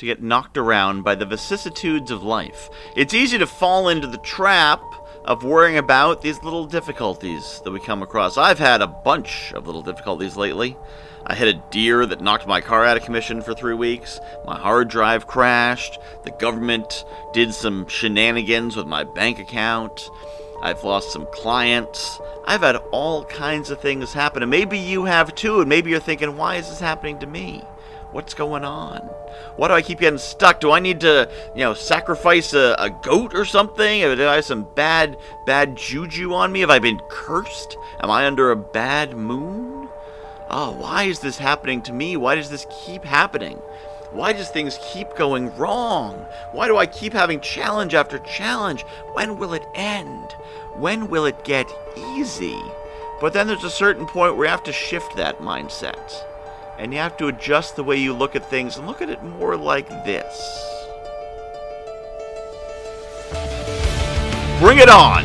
to get knocked around by the vicissitudes of life. It's easy to fall into the trap of worrying about these little difficulties that we come across. I've had a bunch of little difficulties lately. I hit a deer that knocked my car out of commission for three weeks. My hard drive crashed. The government did some shenanigans with my bank account. I've lost some clients. I've had all kinds of things happen. And maybe you have too. And maybe you're thinking, why is this happening to me? What's going on? Why do I keep getting stuck? Do I need to, you know, sacrifice a, a goat or something? Do I have some bad, bad juju on me? Have I been cursed? Am I under a bad moon? Oh, why is this happening to me? Why does this keep happening? Why does things keep going wrong? Why do I keep having challenge after challenge? When will it end? When will it get easy? But then there's a certain point where you have to shift that mindset and you have to adjust the way you look at things and look at it more like this. Bring it on!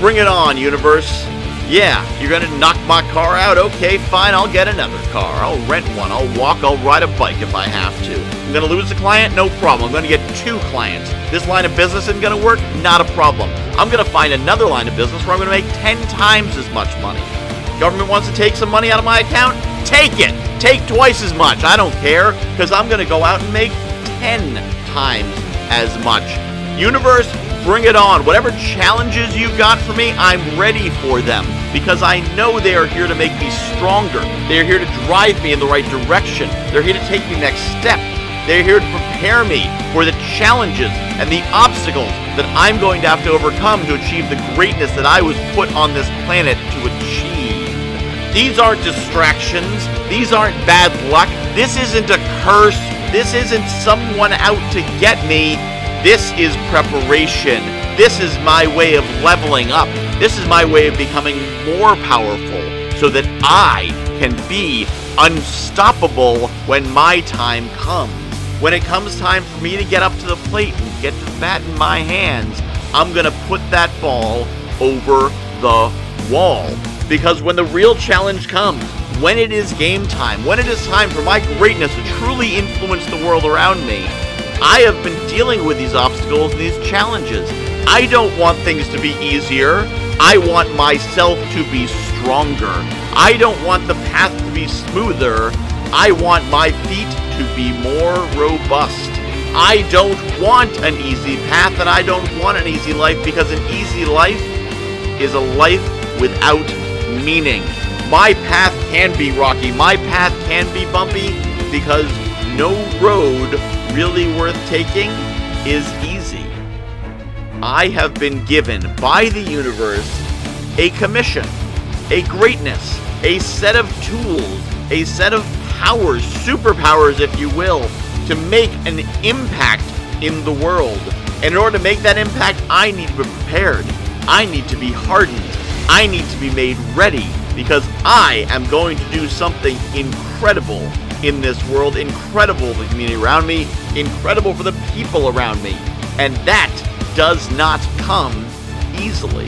Bring it on, universe! Yeah, you're gonna knock my car out? Okay, fine, I'll get another car. I'll rent one, I'll walk, I'll ride a bike if I have to. I'm gonna lose a client? No problem. I'm gonna get two clients. This line of business isn't gonna work? Not a problem. I'm gonna find another line of business where I'm gonna make 10 times as much money. Government wants to take some money out of my account? Take it! Take twice as much. I don't care, because I'm going to go out and make 10 times as much. Universe, bring it on. Whatever challenges you got for me, I'm ready for them because I know they are here to make me stronger. They are here to drive me in the right direction. They're here to take me next step. They're here to prepare me for the challenges and the obstacles that I'm going to have to overcome to achieve the greatness that I was put on this planet to achieve. These aren't distractions. These aren't bad luck. This isn't a curse. This isn't someone out to get me. This is preparation. This is my way of leveling up. This is my way of becoming more powerful so that I can be unstoppable when my time comes. When it comes time for me to get up to the plate and get the bat in my hands, I'm going to put that ball over the wall. Because when the real challenge comes, when it is game time, when it is time for my greatness to truly influence the world around me, I have been dealing with these obstacles and these challenges. I don't want things to be easier. I want myself to be stronger. I don't want the path to be smoother. I want my feet to be more robust. I don't want an easy path and I don't want an easy life because an easy life is a life without meaning. My path can be rocky, my path can be bumpy, because no road really worth taking is easy. I have been given by the universe a commission, a greatness, a set of tools, a set of powers, superpowers, if you will, to make an impact in the world. And in order to make that impact, I need to be prepared. I need to be hardened. I need to be made ready because I am going to do something incredible in this world, incredible for the community around me, incredible for the people around me. And that does not come easily.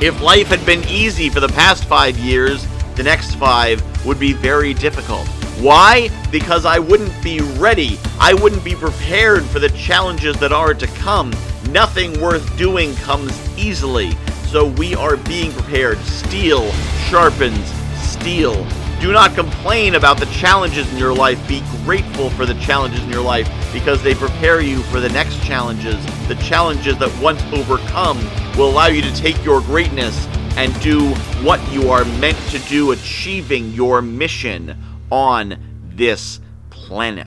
If life had been easy for the past five years, the next five would be very difficult. Why? Because I wouldn't be ready. I wouldn't be prepared for the challenges that are to come. Nothing worth doing comes easily so we are being prepared. Steel sharpens steel. Do not complain about the challenges in your life. Be grateful for the challenges in your life because they prepare you for the next challenges. The challenges that once overcome will allow you to take your greatness and do what you are meant to do, achieving your mission on this planet.